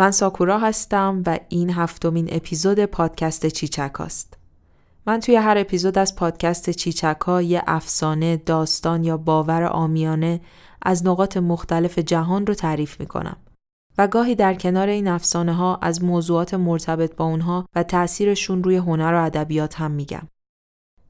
من ساکورا هستم و این هفتمین اپیزود پادکست چیچک هست. من توی هر اپیزود از پادکست چیچک ها یه افسانه، داستان یا باور آمیانه از نقاط مختلف جهان رو تعریف می‌کنم. و گاهی در کنار این افسانه ها از موضوعات مرتبط با اونها و تأثیرشون روی هنر و ادبیات هم میگم.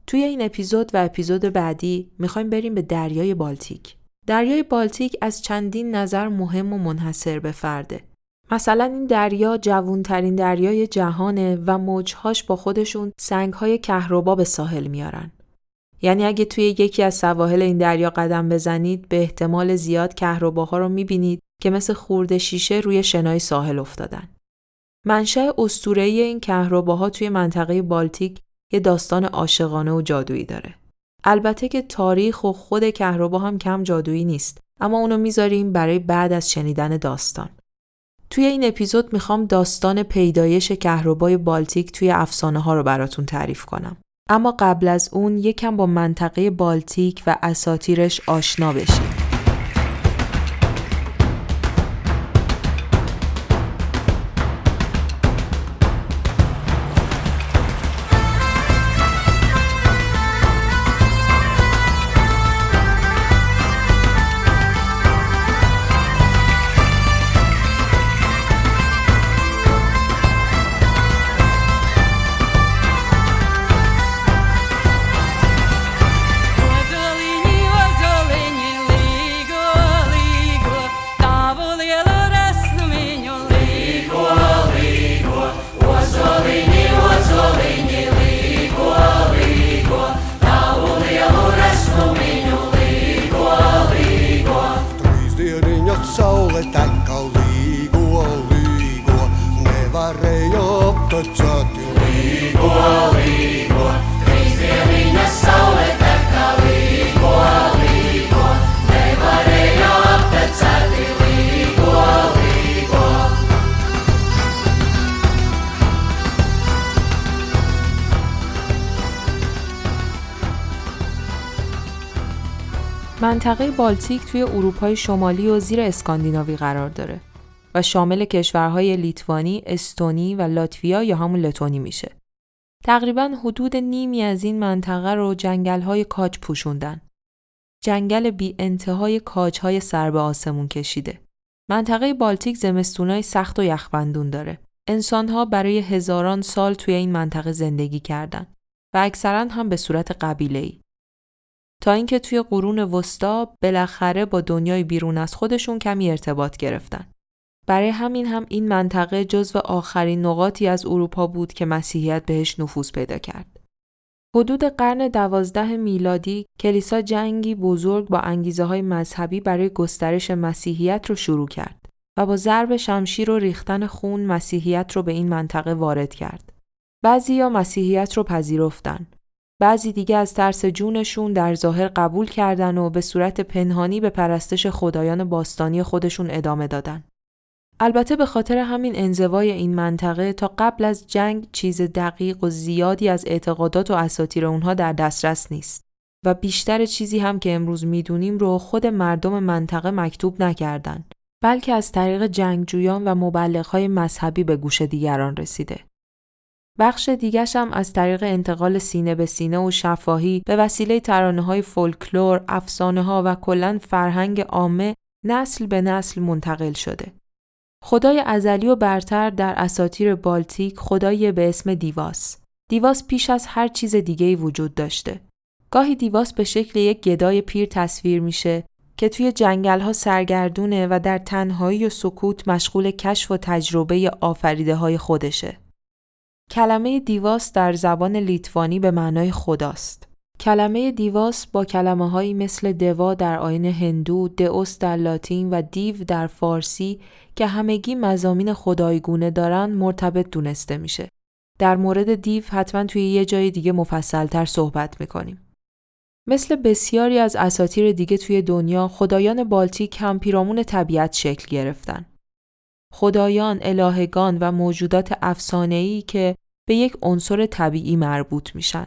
توی این اپیزود و اپیزود بعدی می‌خوایم بریم به دریای بالتیک. دریای بالتیک از چندین نظر مهم و منحصر به فرده. مثلا این دریا جوونترین دریای جهانه و موجهاش با خودشون سنگهای کهربا به ساحل میارن. یعنی اگه توی یکی از سواحل این دریا قدم بزنید به احتمال زیاد کهرباها رو می‌بینید که مثل خورده شیشه روی شنای ساحل افتادن. منشأ اسطوره‌ای این کهرباها توی منطقه بالتیک یه داستان عاشقانه و جادویی داره. البته که تاریخ و خود کهربا هم کم جادویی نیست اما اونو می‌ذاریم برای بعد از شنیدن داستان. توی این اپیزود می‌خوام داستان پیدایش کهربای بالتیک توی افسانه ها رو براتون تعریف کنم. اما قبل از اون یکم با منطقه بالتیک و اساتیرش آشنا بشید. منطقه بالتیک توی اروپای شمالی و زیر اسکاندیناوی قرار داره و شامل کشورهای لیتوانی، استونی و لاتویا یا همون لتونی میشه. تقریبا حدود نیمی از این منطقه رو جنگل های کاج پوشوندن. جنگل بی انتهای کاج های سر به آسمون کشیده. منطقه بالتیک زمستونای سخت و یخبندون داره. انسانها برای هزاران سال توی این منطقه زندگی کردن و اکثرا هم به صورت قبیله تا اینکه توی قرون وسطا بالاخره با دنیای بیرون از خودشون کمی ارتباط گرفتن. برای همین هم این منطقه جزو آخرین نقاطی از اروپا بود که مسیحیت بهش نفوذ پیدا کرد. حدود قرن دوازده میلادی کلیسا جنگی بزرگ با انگیزه های مذهبی برای گسترش مسیحیت رو شروع کرد و با ضرب شمشیر و ریختن خون مسیحیت رو به این منطقه وارد کرد. بعضی مسیحیت رو پذیرفتن بعضی دیگه از ترس جونشون در ظاهر قبول کردن و به صورت پنهانی به پرستش خدایان باستانی خودشون ادامه دادن. البته به خاطر همین انزوای این منطقه تا قبل از جنگ چیز دقیق و زیادی از اعتقادات و اساطیر اونها در دسترس نیست و بیشتر چیزی هم که امروز می‌دونیم رو خود مردم منطقه مکتوب نکردن بلکه از طریق جنگجویان و مبلغهای مذهبی به گوش دیگران رسیده. بخش دیگش هم از طریق انتقال سینه به سینه و شفاهی به وسیله ترانه های فولکلور، افسانه ها و کلا فرهنگ عامه نسل به نسل منتقل شده. خدای ازلی و برتر در اساطیر بالتیک خدایی به اسم دیواس. دیواس پیش از هر چیز دیگه وجود داشته. گاهی دیواس به شکل یک گدای پیر تصویر میشه که توی جنگل ها سرگردونه و در تنهایی و سکوت مشغول کشف و تجربه آفریده های خودشه. کلمه دیواس در زبان لیتوانی به معنای خداست. کلمه دیواس با کلمه هایی مثل دوا در آین هندو، دئوس در لاتین و دیو در فارسی که همگی مزامین خدایگونه دارن مرتبط دونسته میشه. در مورد دیو حتما توی یه جای دیگه مفصلتر صحبت می‌کنیم. مثل بسیاری از اساتیر دیگه توی دنیا خدایان بالتیک هم پیرامون طبیعت شکل گرفتن. خدایان، الهگان و موجودات افسانه‌ای که به یک عنصر طبیعی مربوط میشن.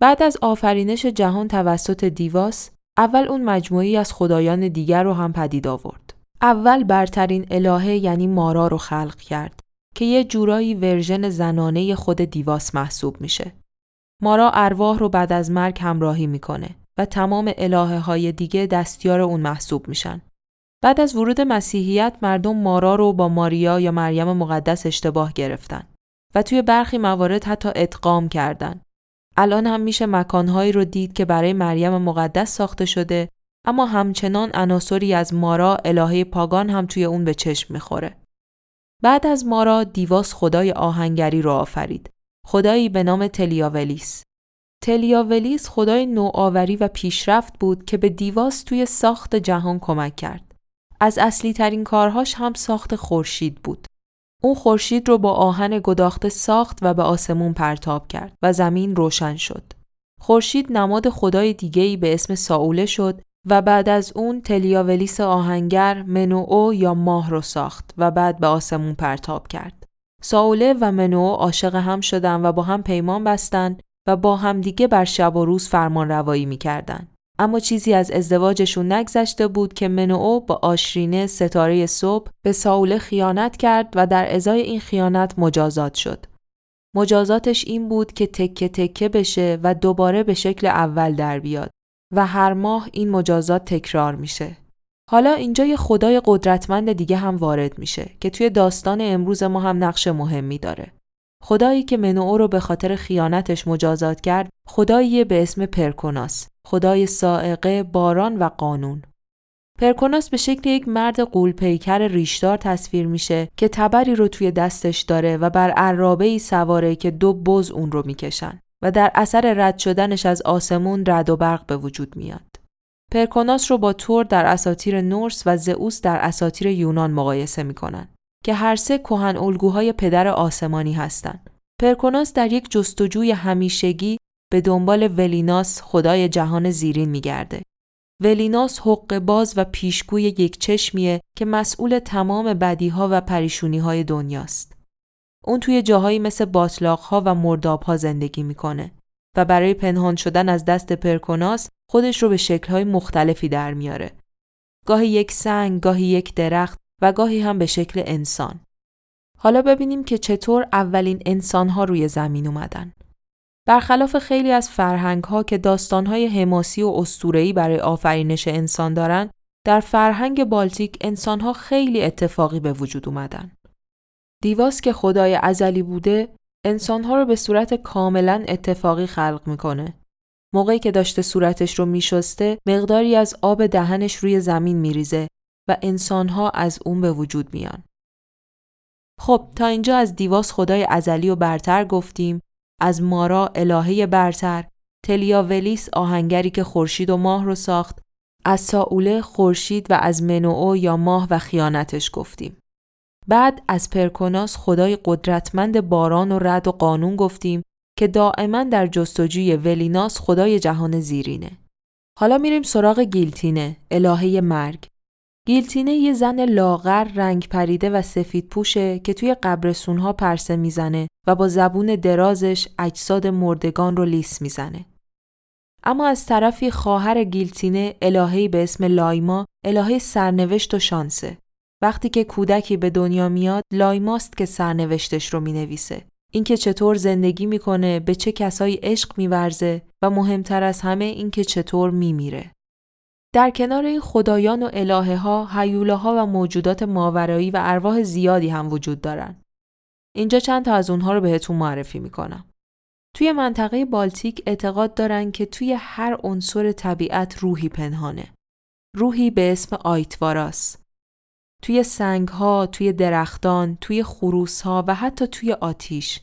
بعد از آفرینش جهان توسط دیواس، اول اون مجموعی از خدایان دیگر رو هم پدید آورد. اول برترین الهه یعنی مارا رو خلق کرد که یه جورایی ورژن زنانه خود دیواس محسوب میشه. مارا ارواح رو بعد از مرگ همراهی می‌کنه و تمام الهه های دیگه دستیار اون محسوب میشن. بعد از ورود مسیحیت مردم مارا رو با ماریا یا مریم مقدس اشتباه گرفتن و توی برخی موارد حتی ادغام کردن. الان هم میشه مکانهایی رو دید که برای مریم مقدس ساخته شده اما همچنان عناصری از مارا الهه پاگان هم توی اون به چشم می‌خوره. بعد از مارا دیواس خدای آهنگری رو آفرید. خدایی به نام تلیاولیس. تلیاولیس خدای نوآوری و پیشرفت بود که به دیواس توی ساخت جهان کمک کرد. از اصلی ترین کارهاش هم ساخت خورشید بود. اون خورشید رو با آهن گداخته ساخت و به آسمون پرتاب کرد و زمین روشن شد. خورشید نماد خدای دیگه‌ای به اسم ساوله شد و بعد از اون تلیاولیس آهنگر منوعو یا ماه رو ساخت و بعد به آسمون پرتاب کرد. ساوله و منوعو عاشق هم شدن و با هم پیمان بستن و با هم دیگه بر شب و روز فرمان روایی می‌کردن. اما چیزی از ازدواجشون نگذشته بود که منوعو با آشرینه ستاره صبح به ساوله خیانت کرد و در ازای این خیانت مجازات شد. مجازاتش این بود که تکه تکه بشه و دوباره به شکل اول در بیاد و هر ماه این مجازات تکرار میشه. حالا اینجا یه خدای قدرتمند دیگه هم وارد میشه که توی داستان امروز ما هم نقش مهمی داره. خدایی که منوعو رو به خاطر خیانتش مجازات کرد خدایی به اسم پرکوناس خدای سائقه باران و قانون پرکوناس به شکل یک مرد قولپیکر ریشدار تصویر میشه که تبری رو توی دستش داره و بر عرابه ای سواره که دو بز اون رو می‌کشن و در اثر رد شدنش از آسمون رد و برق به وجود میاد. پرکوناس رو با تور در اساطیر نورس و زئوس در اساطیر یونان مقایسه می‌کنن که هر سه کهن الگوهای پدر آسمانی هستند. پرکوناس در یک جستجوی همیشگی به دنبال ولیناس خدای جهان زیرین میگرده. ولیناس حق باز و پیشگوی یک چشمیه که مسئول تمام بدیها و پریشونیهای دنیاست. اون توی جاهایی مثل باطلاقها و مردابها زندگی می‌کنه و برای پنهان شدن از دست پرکوناس خودش رو به شکلهای مختلفی در میاره. گاهی یک سنگ، گاهی یک درخت و گاهی هم به شکل انسان. حالا ببینیم که چطور اولین انسانها روی زمین اومدن. برخلاف خیلی از فرهنگ ها که داستان های حماسی و استورهی برای آفرینش انسان دارن، در فرهنگ بالتیک انسان ها خیلی اتفاقی به وجود اومدن. دیواس که خدای ازلی بوده، انسان ها رو به صورت کاملا اتفاقی خلق می‌کنه. موقعی که داشته صورتش رو میشسته، مقداری از آب دهنش روی زمین میریزه و انسان ها از اون به وجود میان. خب تا اینجا از دیواس خدای ازلی و برتر گفتیم از مارا الهه برتر تلیاولیس آهنگری که خورشید و ماه رو ساخت از ساوله خورشید و از منوعو یا ماه و خیانتش گفتیم. بعد از پرکوناس خدای قدرتمند باران و رد و قانون گفتیم که دائما در جستجوی ولیناس خدای جهان زیرینه. حالا میریم سراغ گیلتینه الهه مرگ. گیلتینه یه زن لاغر رنگ پریده و سفید پوشه که توی قبرسونها پرسه می‌زنه و با زبون درازش اجساد مردگان رو لیس می‌زنه. اما از طرفی خواهر گیلتینه الههی به اسم لایما الهه سرنوشت و شانسه. وقتی که کودکی به دنیا میاد لایماست که سرنوشتش رو می‌نویسه. اینکه چطور زندگی می‌کنه، به چه کسایی عشق میورزه و مهمتر از همه اینکه چطور میمیره. در کنار این خدایان و الهه ها، حیوله ها و موجودات ماورایی و ارواح زیادی هم وجود دارن. اینجا چند تا از اونها رو بهتون معرفی می‌کنم. توی منطقه بالتیک اعتقاد دارن که توی هر عنصر طبیعت روحی پنهانه. روحی به اسم آیتواراس. توی سنگ ها، توی درختان، توی خروس ها و حتی توی آتیش.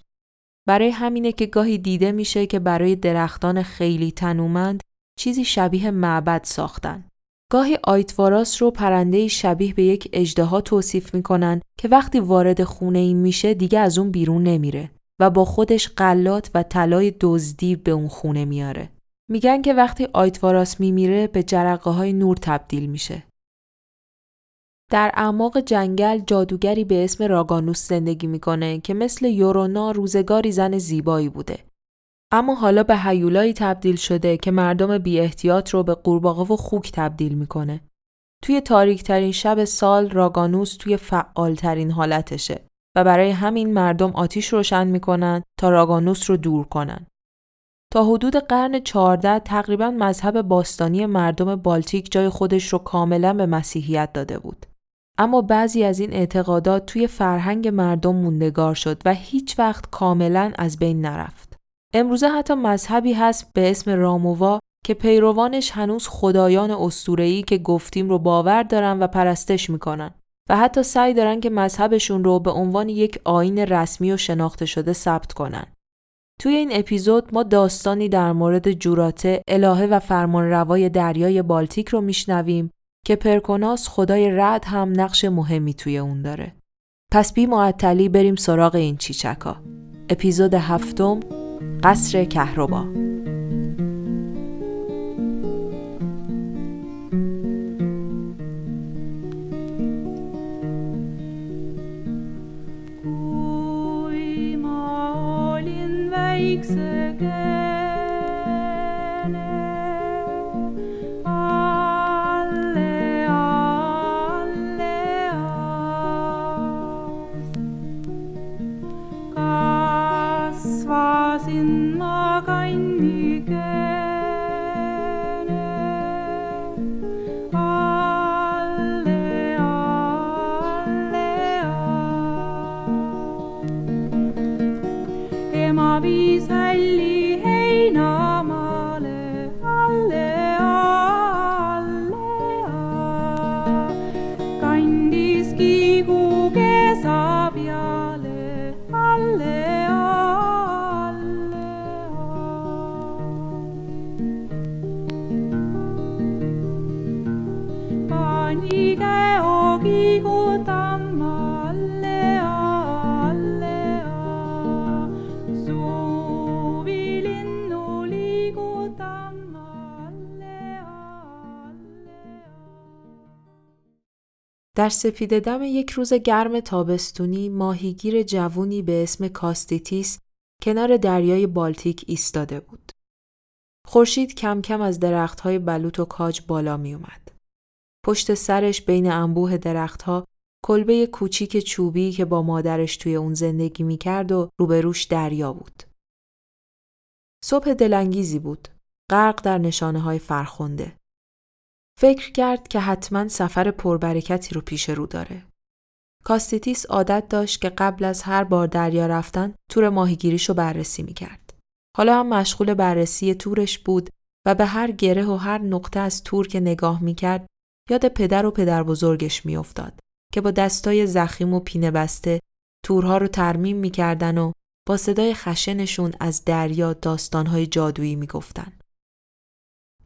برای همینه که گاهی دیده میشه که برای درختان خیلی تنومند چیزی شبیه معبد ساختن. گاهی آیتواراس رو پرنده شبیه به یک اجدها توصیف می‌کنن که وقتی وارد خونه این میشه دیگه از اون بیرون نمیره و با خودش قلات و طلای دزدی به اون خونه میاره. میگن که وقتی آیتواراس میمیره به جرقه های نور تبدیل میشه. در اعماق جنگل جادوگری به اسم راگانوس زندگی می‌کنه که مثل یورونا روزگاری زن زیبایی بوده اما حالا به هیولایی تبدیل شده که مردم بی احتیاط رو به قورباغه و خوک تبدیل می‌کنه. توی تاریکترین شب سال راگانوس توی فعالترین حالتشه و برای همین مردم آتیش روشن می‌کنن تا راگانوس رو دور کنن. تا حدود قرن 14 تقریبا مذهب باستانی مردم بالتیک جای خودش رو کاملا به مسیحیت داده بود. اما بعضی از این اعتقادات توی فرهنگ مردم موندگار شد و هیچ وقت کاملا از بین نرفت. امروزه حتی مذهبی هست به اسم رامووا که پیروانش هنوز خدایان اسطوره‌ای که گفتیم رو باور دارن و پرستش می‌کنن و حتی سعی دارن که مذهبشون رو به عنوان یک آین رسمی و شناخته شده ثبت کنن. توی این اپیزود ما داستانی در مورد جوراته الهه و فرمانروای دریای بالتیک رو میشنویم که پرکوناس خدای رد هم نقش مهمی توی اون داره. پس بی معطلی بریم سراغ این چیچکا. اپیزود هفتم قصر کهربا. در سپید دم یک روز گرم تابستونی ماهیگیر جوونی به اسم کاستیتیس کنار دریای بالتیک ایستاده بود. خورشید کم کم از درختهای بلوط و کاج بالا می اومد. پشت سرش بین انبوه درختها کلبه کوچیک چوبی که با مادرش توی اون زندگی می کرد و روبروش دریا بود. صبح دلانگیزی بود. غرق در نشانه های فرخنده. فکر کرد که حتما سفر پربرکتی رو پیش رو داره. کاستیتیس عادت داشت که قبل از هر بار دریا رفتن تور ماهیگیریشو بررسی می‌کرد. حالا هم مشغول بررسی تورش بود و به هر گره و هر نقطه از تور که نگاه می‌کرد یاد پدر و پدر بزرگش میافتاد که با دستای زخیم و پینه بسته تورها رو ترمیم می‌کردن و با صدای خشنشون از دریا داستانهای جادویی می‌گفتن.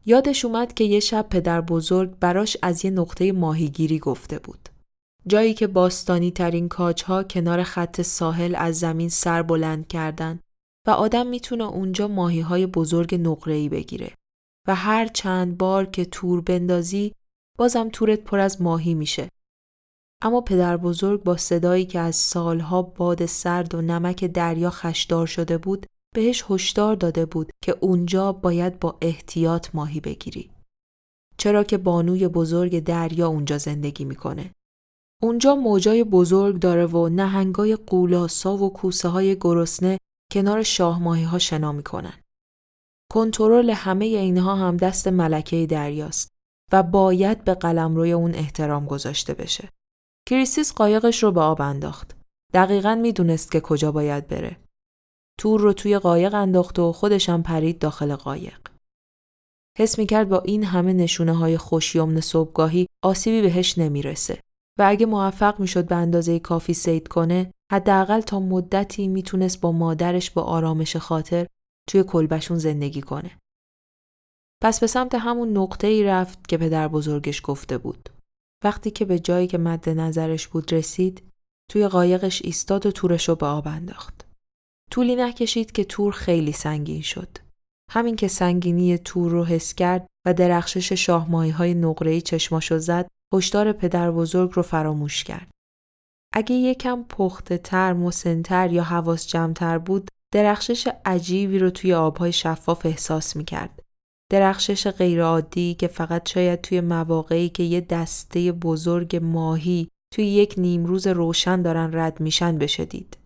یادش اومد که یه شب پدر بزرگ براش از یه نقطه ماهیگیری گفته بود. جایی که باستانی ترین کاجها کنار خط ساحل از زمین سر بلند کردن و آدم می‌تونه اونجا ماهی های بزرگ نقره‌ای بگیره و هر چند بار که تور بندازی بازم تورت پر از ماهی میشه. اما پدر بزرگ با صدایی که از سالها باد سرد و نمک دریا خشدار شده بود بهش هشدار داده بود که اونجا باید با احتیاط ماهی بگیری. چرا که بانوی بزرگ دریا اونجا زندگی می‌کنه. اونجا موجای بزرگ داره و نهنگای قولاسا و کوسه های گرسنه کنار شاه ماهی ها شنا می‌کنن. کنترل همه اینها هم دست ملکه دریاست و باید به قلمروی اون احترام گذاشته بشه. کریسیس قایقش رو به آب انداخت. دقیقا می‌دونست که کجا باید بره. تور رو توی قایق انداخت و خودشم پرید داخل قایق. حس می کرد با این همه نشونه های خوشیمن صبحگاهی آسیبی بهش نمی‌رسه و اگه موفق می‌شد به اندازه کافی سید کنه حداقل تا مدتی می‌تونست با مادرش با آرامش خاطر توی کلبشون زندگی کنه. پس به سمت همون نقطه ای رفت که پدر بزرگش گفته بود. وقتی که به جایی که مد نظرش بود رسید، توی قایقش ایستاد و تورش رو به آب انداخت. طولی نکشید که تور خیلی سنگین شد. همین که سنگینی تور رو حس کرد و درخشش شاهمایی های نقره‌ای چشماشو زد، هشدار پدر بزرگ رو فراموش کرد. اگه یکم پخته تر، مسنتر یا حواس جمعتر بود، درخشش عجیبی رو توی آبهای شفاف احساس می کرد. درخشش غیرعادی که فقط شاید توی مواقعی که یه دسته بزرگ ماهی توی یک نیمروز روشن دارن رد میشن بشه دید.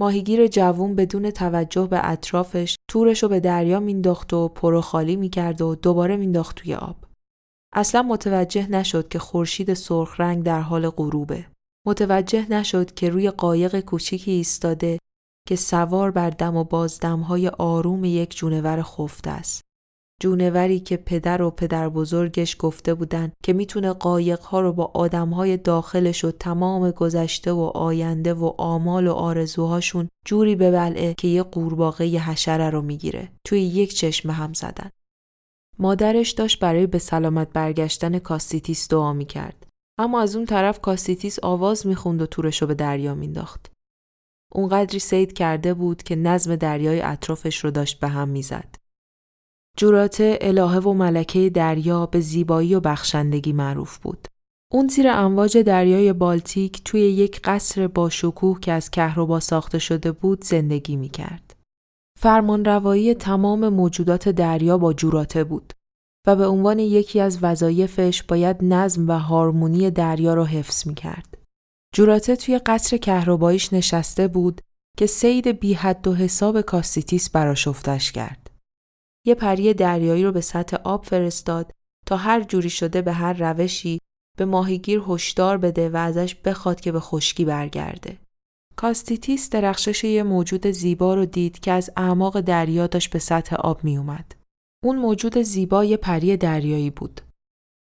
ماهیگیر جوون بدون توجه به اطرافش تورش رو به دریا مینداخت و پرو خالی می‌کرد و دوباره مینداخت توی آب. اصلا متوجه نشد که خورشید سرخ رنگ در حال غروبه. متوجه نشد که روی قایق کوچیکی ایستاده که سوار بر دم و بازدمهای آروم یک جونور خفته است. جونوری که پدر و پدر بزرگش گفته بودن که می‌تونه قایقها رو با آدمهای داخلش و تمام گذشته و آینده و آمال و آرزوهاشون جوری ببلعه که یه قورباغه حشره رو می‌گیره. توی یک چشم هم زدن. مادرش داشت برای به سلامت برگشتن کاستیتیس دعا می‌کرد. اما از اون طرف کاستیتیس آواز می‌خوند و تورش رو به دریا مینداخت. اونقدری سید کرده بود که نظم دریای اطرافش رو داشت به هم می‌زد. جوراته الهه و ملکه دریا به زیبایی و بخشندگی معروف بود. اون زیر امواج دریای بالتیک توی یک قصر با شکوه که از کهربا ساخته شده بود زندگی می کرد. فرمان روایی تمام موجودات دریا با جوراته بود و به عنوان یکی از وظایفش باید نظم و هارمونی دریا را حفظ می کرد. جوراته توی قصر کهرباییش نشسته بود که صید بی حد و حساب کاستیتیس برآشفته‌ش کرد. یه پری دریایی رو به سطح آب فرستاد تا هر جوری شده به هر روشی به ماهیگیر هشدار بده و ازش بخواد که به خشکی برگرده. کاستیتیس درخشش یه موجود زیبا رو دید که از اعماق دریا داشت به سطح آب می اومد. اون موجود زیبا یه پری دریایی بود.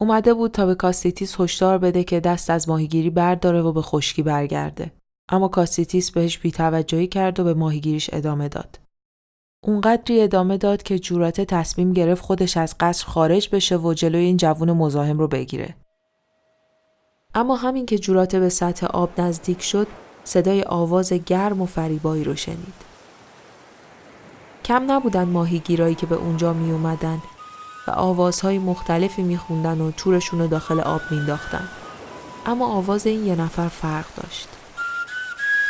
اومده بود تا به کاستیتیس هشدار بده که دست از ماهیگیری برداره و به خشکی برگرده. اما کاستیتیس بهش بیتوجهی کرد و به ماهیگیریش ادامه داد. اونقدری ادامه داد که جوراته تصمیم گرفت خودش از قصر خارج بشه و جلوی این جوون مزاحم رو بگیره. اما همین که جوراته به سطح آب نزدیک شد صدای آواز گرم و فریبایی رو شنید. کم نبودن ماهیگیرایی که به اونجا می اومدن و آوازهای مختلفی میخوندن و تورشون رو داخل آب مینداختن. اما آواز این یه نفر فرق داشت.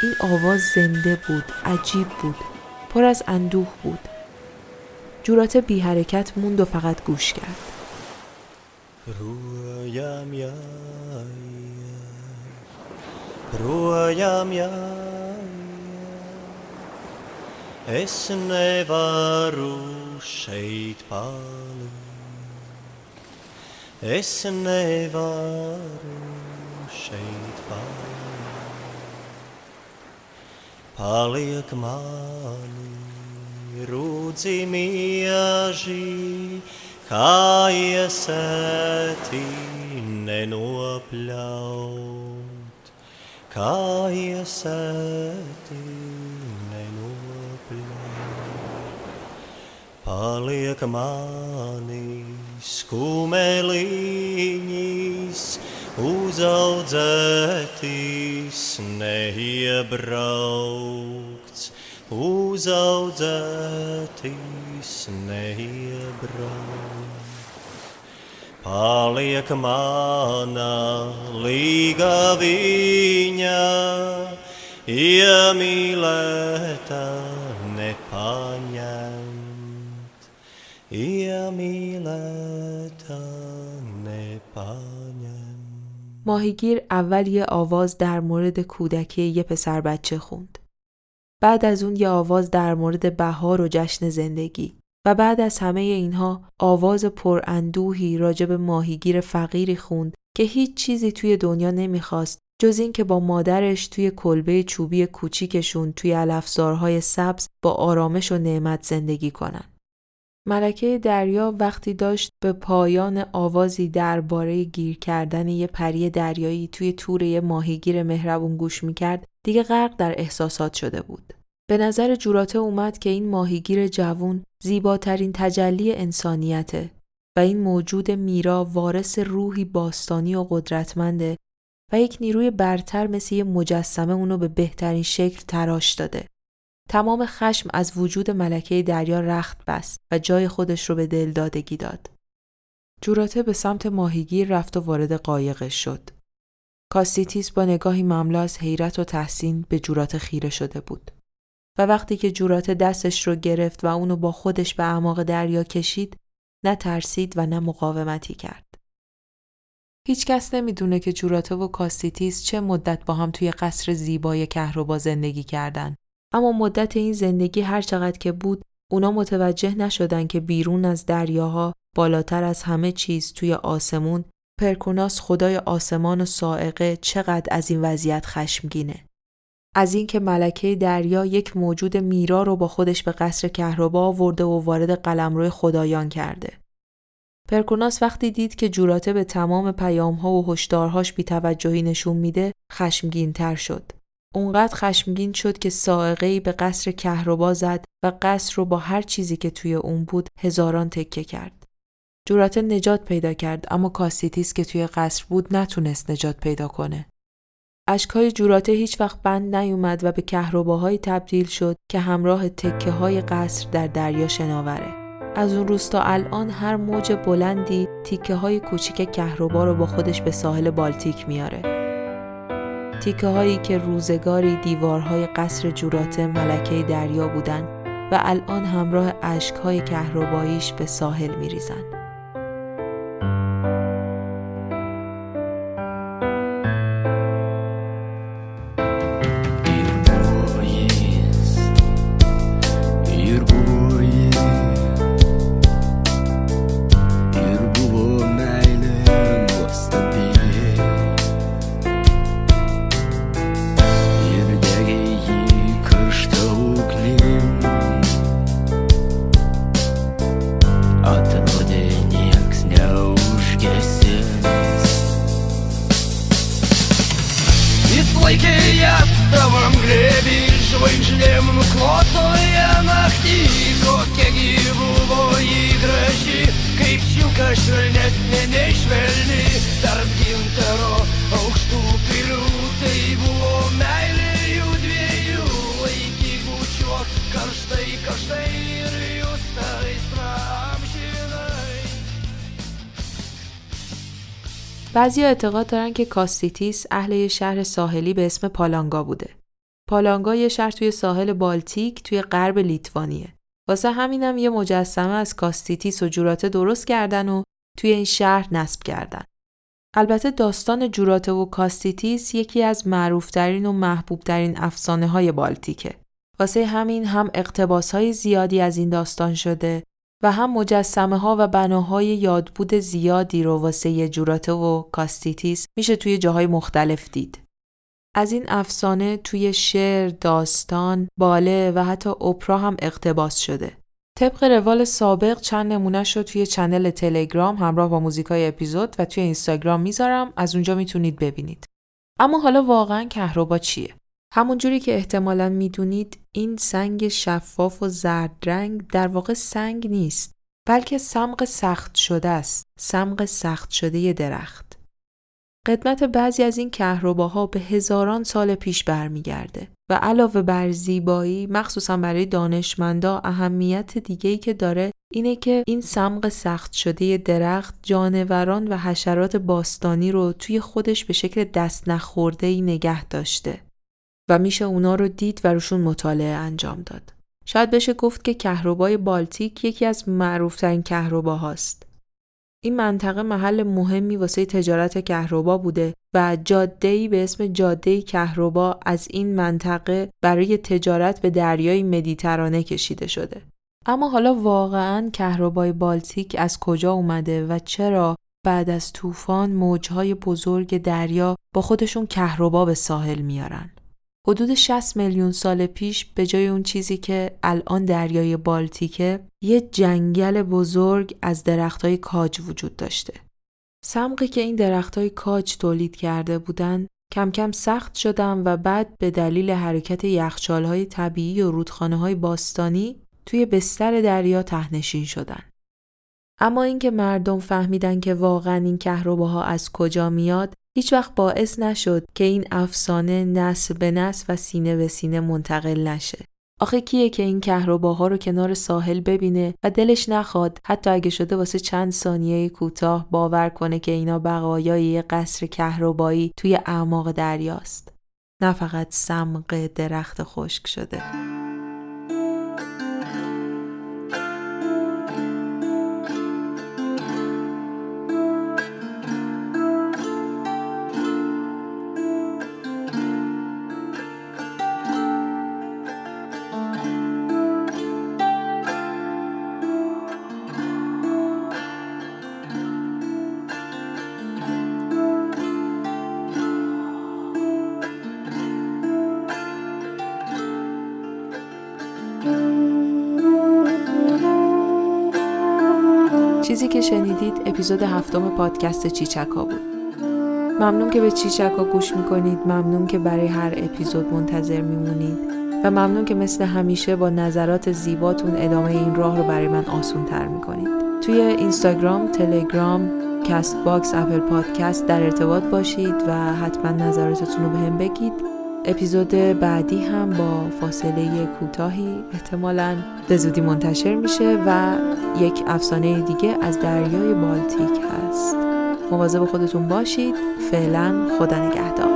این آواز زنده بود، عجیب بود، پر از اندوه بود. جورات بی حرکت موند و فقط گوش کرد. رویم یا رویم یا Es nevaru šeit palikt. Es nevaru šeit palikt. Paliek mani rūdzi mieži, kā iesēti nenopļaut. Kā iesēti nenopļaut. Paliek mani skumeliņas, Uzaudzētīs neiebraukts, uzaudzētīs neiebraukts. Paliek manā līga viņa, iemīlētā nepaņemt, iemīlētā nepaņemt. ماهیگیر اول یه آواز در مورد کودکی یه پسر بچه خوند. بعد از اون یه آواز در مورد بهار و جشن زندگی. و بعد از همه اینها آواز پراندوهی راجب ماهیگیر فقیری خوند که هیچ چیزی توی دنیا نمی‌خواست جز این که با مادرش توی کلبه چوبی کوچیکشون توی علفزارهای سبز با آرامش و نعمت زندگی کنن. ملکه دریا وقتی داشت به پایان آوازی درباره گیر کردن یه پری دریایی توی تور یه ماهیگیر مهربون گوش می‌کرد دیگه غرق در احساسات شده بود. به نظر جوراته اومد که این ماهیگیر جوون زیباترین تجلی انسانیته و این موجود میرا وارث روحی باستانی و قدرتمنده و یک نیروی برتر مثل یه مجسمه اونو به بهترین شکل تراش داده. تمام خشم از وجود ملکه دریا رخت بست و جای خودش رو به دل دادگی داد. جوراته به سمت ماهیگیر رفت و وارد قایقش شد. کاستیتیس با نگاهی مملو از حیرت و تحسین به جورات خیره شده بود. و وقتی که جورات دستش رو گرفت و اونو با خودش به اعماق دریا کشید نه ترسید و نه مقاومتی کرد. هیچکس نمی‌دونه که جوراته و کاستیتیس چه مدت با هم توی قصر زیبای کهربا زندگی کردن. اما مدت این زندگی هر چقدر که بود اونا متوجه نشدن که بیرون از دریاها بالاتر از همه چیز توی آسمون پرکوناس خدای آسمان و سائقه چقدر از این وضعیت خشمگینه. از اینکه ملکه دریا یک موجود میرا رو با خودش به قصر کهربا آورده و وارد قلمرو خدایان کرده. پرکوناس وقتی دید که جوراته به تمام پیامها و هشدارهاش بیتوجهی نشون میده خشمگین تر شد. اونقدر خشمگین شد که سائقه به قصر کهربا زد و قصر رو با هر چیزی که توی اون بود هزاران تکه کرد. جوراته نجات پیدا کرد اما کاسیتیس که توی قصر بود نتونست نجات پیدا کنه. اشکای جوراته هیچ وقت بند نیومد و به کهرباهایی تبدیل شد که همراه تکه های قصر در دریا شناوره. از اون روز تا الان هر موج بلندی تیکه های کوچیک کهربا رو با خودش به ساحل بالتیک میاره. تیکه هایی که روزگاری دیوارهای قصر جوراته ملکه دریا بودن و الان همراه اشکهای کهرباییش به ساحل میریزن. بعضی اعتقاد دارن که کاستیتیس اهل یه شهر ساحلی به اسم پالانگا بوده. پالانگا یه شهر توی ساحل بالتیک توی غرب لیتوانیه. واسه همینم یه مجسمه از کاستیتیس و جوراته درست کردن و توی این شهر نصب کردن. البته داستان جوراته و کاستیتیس یکی از معروفترین و محبوبترین افسانه های بالتیکه. واسه همین هم اقتباس های زیادی از این داستان شده و هم مجسمه ها و بناهای یادبود زیادی رو واسه جوراته و کاستیتیس میشه توی جاهای مختلف دید. از این افسانه توی شعر، داستان، باله و حتی اپرا هم اقتباس شده. طبق روال سابق چند نمونه توی channel تلگرام همراه با موزیکای اپیزود و توی اینستاگرام می‌ذارم از اونجا می‌تونید ببینید. اما حالا واقعا کهربا چیه؟ همونجوری که احتمالا می‌دونید این سنگ شفاف و زرد رنگ در واقع سنگ نیست بلکه سمق سخت شده است سمق سخت شده درخت. قدمت بعضی از این کهرباها به هزاران سال پیش برمیگرده و علاوه بر زیبایی مخصوصا برای دانشمندا اهمیت دیگه‌ای که داره اینه که این سمق سخت شده درخت جانوران و حشرات باستانی رو توی خودش به شکل دست نخورده ای نگه داشته. و میشه اونا رو دید و روشون مطالعه انجام داد. شاید بشه گفت که کهربای بالتیک یکی از معروفترین کهرباهاست. این منطقه محل مهمی واسه تجارت کهربا بوده و جاده‌ای به اسم جاده کهربا از این منطقه برای تجارت به دریای مدیترانه کشیده شده. اما حالا واقعا کهربای بالتیک از کجا اومده و چرا بعد از طوفان موجهای بزرگ دریا با خودشون کهربا به ساحل میارن؟ حدود 60 میلیون سال پیش به جای اون چیزی که الان دریای بالتیکه یه جنگل بزرگ از درختای کاج وجود داشته. سمقی که این درختای کاج تولید کرده بودن کم کم سخت شدن و بعد به دلیل حرکت یخچالهای طبیعی و رودخانه های باستانی توی بستر دریا تهنشین شدن. اما اینکه مردم فهمیدن که واقعا این کهرباها از کجا میاد هیچ وقت باعث نشد که این افسانه نسل به نسل و سینه به سینه منتقل نشه. آخه کیه که این کهرباها رو کنار ساحل ببینه و دلش نخواد حتی اگه شده واسه چند ثانیه کوتاه باور کنه که اینا بقایای یه قصر کهربایی توی اعماق دریاست. نه فقط سمق درخت خشک شده. چیزی که شنیدید اپیزود هفتم پادکست چیچکا بود. ممنون که به چیچکا گوش می‌کنید ممنون که برای هر اپیزود منتظر میمونید و ممنون که مثل همیشه با نظرات زیباتون ادامه این راه رو برای من آسون تر می‌کنید. توی اینستاگرام، تلگرام، Castbox، Apple Podcast در ارتباط باشید و حتما نظراتتون رو بهم بگید. اپیزود بعدی هم با فاصله کوتاهی احتمالا به زودی منتشر میشه و یک افسانه دیگه از دریای بالتیک هست. مواظب خودتون باشید. فعلا خدا نگهدار.